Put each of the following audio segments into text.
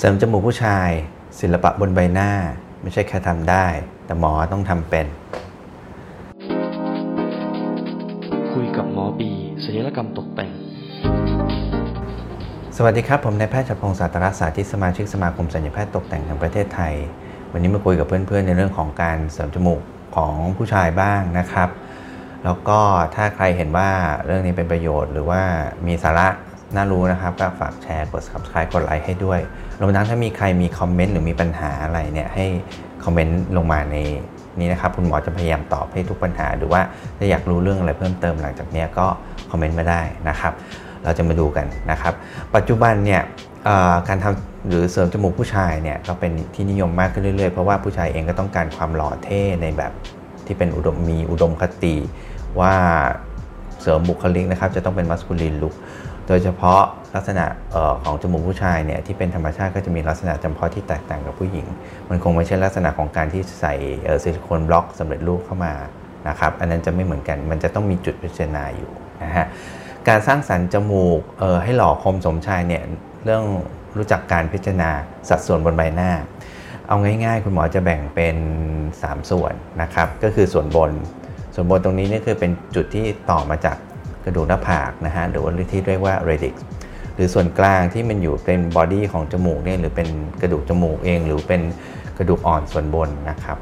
เสริมจมูกผู้ชาย ศิลปะบนใบหน้า ไม่ใช่แค่ทำได้ แต่หมอต้องทำเป็น คุยกับหมอบีศัลยกรรมตกแต่ง สวัสดีครับ ผมนายแพทย์ชัดพงศ์สาตรศาสตร์ที่สมาชิกสมาคมศัลยแพทย์ตกแต่งแห่งประเทศไทย วันนี้มาคุยกับเพื่อนๆ ในเรื่องของการเสริมจมูกของผู้ชายบ้างนะครับ แล้วก็ถ้าใครเห็นว่าเรื่องนี้เป็นประโยชน์ หรือว่ามีสาระ น่ารู้นะครับก็ฝากแชร์กด subscribe กดไลค์ให้ด้วยรวมทั้งถ้ามีใครมีคอมเมนต์หรือมีปัญหาอะไรเนี่ยให้คอมเมนต์ลงมาในนี้นะครับคุณหมอจะพยายามตอบให้ทุกปัญหา หรือว่าถ้าอยากรู้เรื่องอะไรเพิ่มเติมหลังจากนี้ก็คอมเมนต์มาได้นะครับ เราจะมาดูกันนะครับ ปัจจุบันเนี่ยการทำหรือเสริมจมูกผู้ชายเนี่ยก็เป็นที่นิยมมากขึ้นเรื่อยๆ เพราะว่าผู้ชายเองก็ต้องการความหล่อเท่ในแบบที่เป็นอุดมมีอุดมคติว่าเสริมบุคลิกนะครับจะต้องเป็นมัสคูลินลุก โดยเฉพาะลักษณะออของจมูกผู้ชายเนี่ยที่เป็นธรรมชาติก็จะมีลักษณะจำเพาะที่แตกต่างกับผู้หญิง มันคงไม่ใช่ลักษณะของการที่ใส่ซิลิโคนบล็อกสำเร็จรูปเข้ามานะครับอันนั้นจะไม่เหมือนกันมันจะต้องมีจุดพิจารณาอยู่นะฮะการสร้างสรรค์จมูกให้หล่อคมสมชายเนี่ยเรื่องรู้จักการพิจารณาสัดส่วนบนใบหน้า เอาง่าย ๆ คุณหมอจะแบ่งเป็น 3 ส่วนนะครับก็คือส่วนบน ส่วนบนตรงนี้นี่คือเป็นจุดที่ต่อมาจาก กระดูกหน้าผากนะฮะหรือว่าที่เรียกว่า radix หรือส่วนกลางที่มันอยู่เป็นบอดี้ของจมูกเนี่ยหรือเป็นกระดูกจมูกเอง หรือเป็นกระดูกอ่อนส่วนบนนะครับ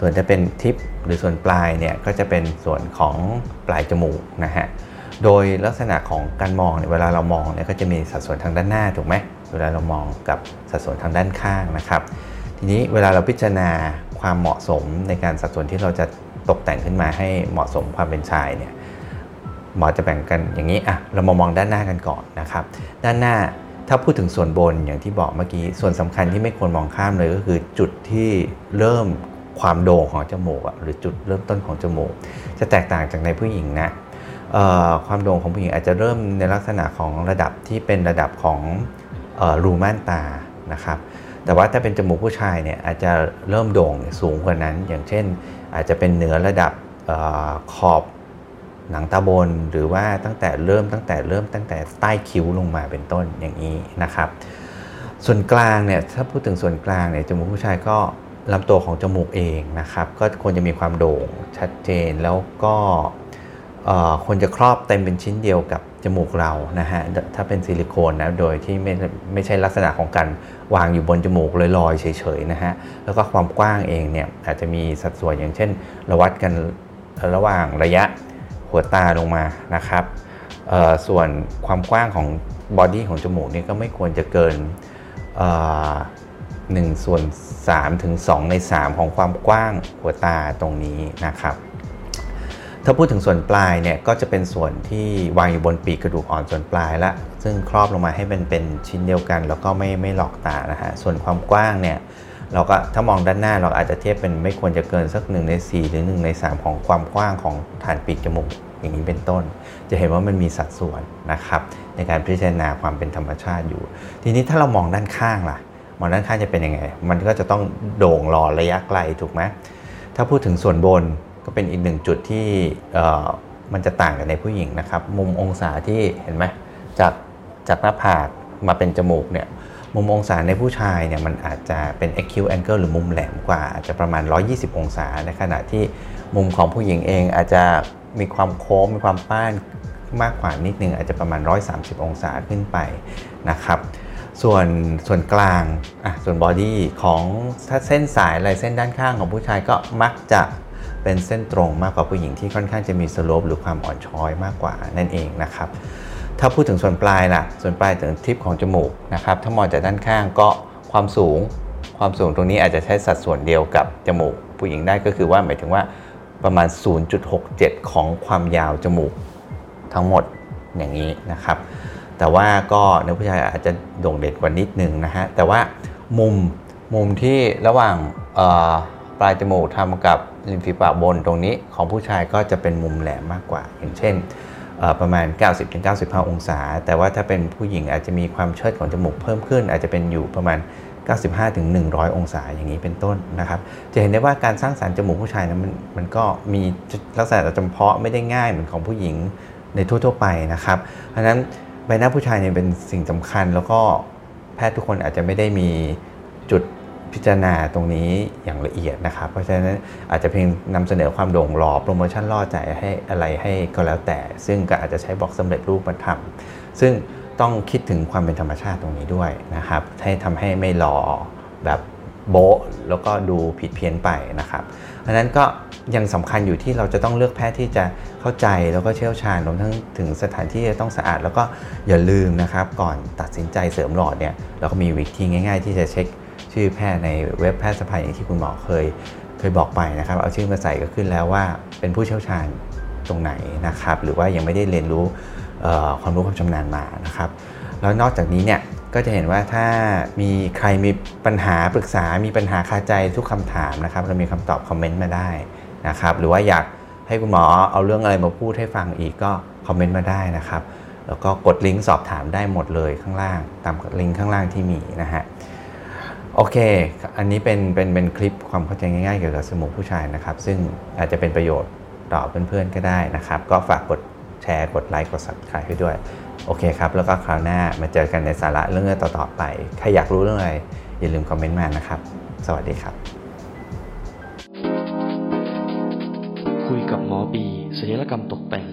ส่วนจะเป็นทิปหรือส่วนปลายเนี่ยก็จะเป็นส่วนของปลายจมูกนะฮะโดยลักษณะของการมองเนี่ยเวลาเรามองเนี่ยก็จะมีสัดส่วนทางด้านหน้าถูกไหมเวลาเรามองกับสัดส่วนทางด้านข้างนะครับ ทีนี้เวลาเราพิจารณาความเหมาะสมในการสัดส่วนที่เราจะตกแต่งขึ้นมาให้เหมาะสมความเป็นชายเนี่ย หมอจะแบ่งกันอย่างนี้อะเรามามองด้านหน้ากันก่อนนะครับด้านหน้าถ้าพูดถึงส่วนบนอย่างที่บอกเมื่อกี้ส่วนสำคัญที่ไม่ควรมองข้ามเลยก็คือจุดที่เริ่มความโด่งของจมูกหรือจุดเริ่มต้นของจมูก จะแตกต่างจากในผู้หญิงนะความโด่งของผู้หญิงอาจจะเริ่มในลักษณะของระดับที่เป็นระดับของรูม่านตานะครับแต่ว่าถ้าเป็นจมูกผู้ชายเนี่ยอาจจะเริ่มโด่งสูงกว่านั้น อย่างเช่น อาจจะเป็นเหนือระดับอขอบ หนังตาบนหรือว่าตั้งแต่เริ่มตั้งแต่เริ่มตั้งแต่ใต้คิ้วลงมาเป็นต้นอย่างนี้นะครับ ส่วนกลางเนี่ยถ้าพูดถึงส่วนกลางเนี่ยจมูกผู้ชายก็ลำตัวของจมูกเองนะครับ ก็ควรจะมีความโด่งชัดเจนแล้วก็ควรจะครอบเต็มเป็นชิ้นเดียวกับจมูกเรานะฮะถ้าเป็นซิลิโคนนะโดยที่ไม่ไม่ใช่ลักษณะของการวางอยู่บนจมูกลอยๆเฉยๆนะฮะแล้วก็ความกว้างเองเนี่ยอาจจะมีสัดส่วนอย่างเช่นเราวัดกันระหว่างระยะ หัวตาลงมานะครับส่วนความกว้างของบอดี้ของจมูกนี่ก็ไม่ควรจะเกิน1ส่วน3ถึง2ใน 3 ของความกว้างหัวตาตรงนี้นะครับ ถ้าพูดถึงส่วนปลายเนี่ยก็จะเป็นส่วนที่วางอยู่บนปีกกระดูกอ่อนส่วนปลายละ ซึ่งครอบลงมาให้เป็นเป็นชิ้นเดียวกัน แล้วก็ไม่ไม่หลอกตานะฮะ ส่วนความกว้างเนี่ย เราก็ถ้ามองด้านหน้าเราอาจจะเทียบเป็นไม่ควรจะเกินสัก1ใน4 หรือ1ใน3 ของความกว้างของฐานปีกจมูกอย่างนี้เป็นต้น จะเห็นว่ามันมีสัดส่วนนะครับในการพิจารณาความเป็นธรรมชาติอยู่ ทีนี้ถ้าเรามองด้านข้างล่ะ มองด้านข้างจะเป็นยังไง มันก็จะต้องโด่งหล่อระยะไกลถูกไหมถ้าพูดถึงส่วนบนก็เป็นอีกหนึ่งจุดที่มันจะต่างกันในผู้หญิงนะครับ มุมองศาที่เห็นไหมจากจากหน้าผากมาเป็นจมูกเนี่ย มุมองศาในผู้ชายเนี่ยมันอาจจะเป็น acute angle หรือมุมแหลมกว่า อาจจะประมาณ 120 องศา ในขณะที่มุมของผู้หญิงเองอาจจะมีความโค้งมีความป้านมากกว่านิดนึงอาจจะประมาณ 130 องศาขึ้นไปนะครับ ส่วนส่วนกลางอะส่วนบอดี้ของถ้าเส้นสายอะไรเส้นด้านข้างของผู้ชายก็มักจะเป็นเส้นตรงมากกว่าผู้หญิงที่ค่อนข้างจะมีสโลปหรือความอ่อนช้อยมากกว่านั่นเองนะครับ ถ้าพูดถึงส่วนปลายล่ะ ส่วนปลายถึงทิปของจมูกนะครับ ถ้ามองจากด้านข้างก็ความสูง ความสูงตรงนี้อาจจะใช้สัดส่วนเดียวกับจมูก ผู้หญิงได้ก็คือว่าหมายถึงว่าประมาณ 0.67 ของความยาวจมูกทั้งหมดอย่างนี้นะครับ แต่ว่าก็ในผู้ชายอาจจะโด่งเด่นกว่านิดนึงนะฮะ แต่ว่ามุมมุมที่ระหว่างปลายจมูกทำกับริมฝีปากบนตรงนี้ของผู้ชายก็จะเป็นมุมแหลมมากกว่า อย่างเช่น ประมาณ 90-95 องศา แต่ว่าถ้าเป็นผู้หญิงอาจจะมีความเชิดของจมูกเพิ่มขึ้น อาจจะเป็นอยู่ประมาณ 95-100 องศาอย่างนี้เป็นต้นนะครับ จะเห็นได้ว่าการสร้างสารรค์จมูกผู้ชายนะมันมันก็มีลักษณะจำเพาะไม่ได้ง่ายเหมือนของผู้หญิงในทั่วๆไปนะครับ เพราะนั้นใบหน้าผู้ชายเนี่ยเป็นสิ่งสำคัญแล้วก็แพทย์ทุกคนอาจจะไม่ได้มีจุด พิจารณาตรงนี้อย่างละเอียดนะครับ เพราะฉะนั้นอาจจะเพียงนำเสนอความโด่งหล่อโปรโมชั่นล่อใจให้อะไรให้ก็แล้วแต่ ซึ่งก็อาจจะใช้บอกสำเร็จรูปมาทำซึ่งต้องคิดถึงความเป็นธรรมชาติตรงนี้ด้วยนะครับ ให้ทำให้ไม่หล่อแบบโบ๊ะแล้วก็ดูผิดเพี้ยนไปนะครับเพราะนั้นก็ยังสำคัญอยู่ที่เราจะต้องเลือกแพทย์ที่จะเข้าใจแล้วก็เชี่ยวชาญรวมทั้งถึงสถานที่จะต้องสะอาด แล้วก็อย่าลืมนะครับ ก่อนตัดสินใจเสริมหลอดเนี่ยเราก็มีวิธีง่าย ๆ ที่จะเช็ค ชื่อแพทย์ในเว็บแพทย์สภาอย่างที่คุณหมอเคยเคยบอกไปนะครับ เอาชื่อมาใส่ก็ขึ้นแล้วว่าเป็นผู้เชี่ยวชาญตรงไหนนะครับ หรือว่ายังไม่ได้เรียนรู้ความรู้ความชำนาญมานะครับ แล้วนอกจากนี้เนี่ยก็จะเห็นว่าถ้ามีใครมีปัญหาปรึกษา มีปัญหาคาใจทุกคำถามนะครับ เรามีคำตอบคอมเมนต์มาได้นะครับ หรือว่าอยากให้คุณหมอเอาเรื่องอะไรมาพูดให้ฟังอีกก็คอมเมนต์มาได้นะครับ แล้วก็กดลิงก์สอบถามได้หมดเลยข้างล่าง ตามลิงก์ข้างล่างที่มีนะฮะ โอเค อันนี้เป็นเป็นเป็นคลิปความเข้าใจง่ายๆเกี่ยวกับสมูกผู้ชายนะครับ ซึ่งอาจจะเป็นประโยชน์ต่อเพื่อนๆก็ได้นะครับ ก็ฝากกดแชร์ กดไลค์ กด subscribe ให้ด้วย โอเคครับ แล้วก็คราวหน้ามาเจอกันในสาระเรื่องต่อๆไป ใครอยากรู้เรื่องอะไร อย่าลืมคอมเมนต์มานะครับ สวัสดีครับ คุยกับหมอบีศัลยกรรมตกแต่ง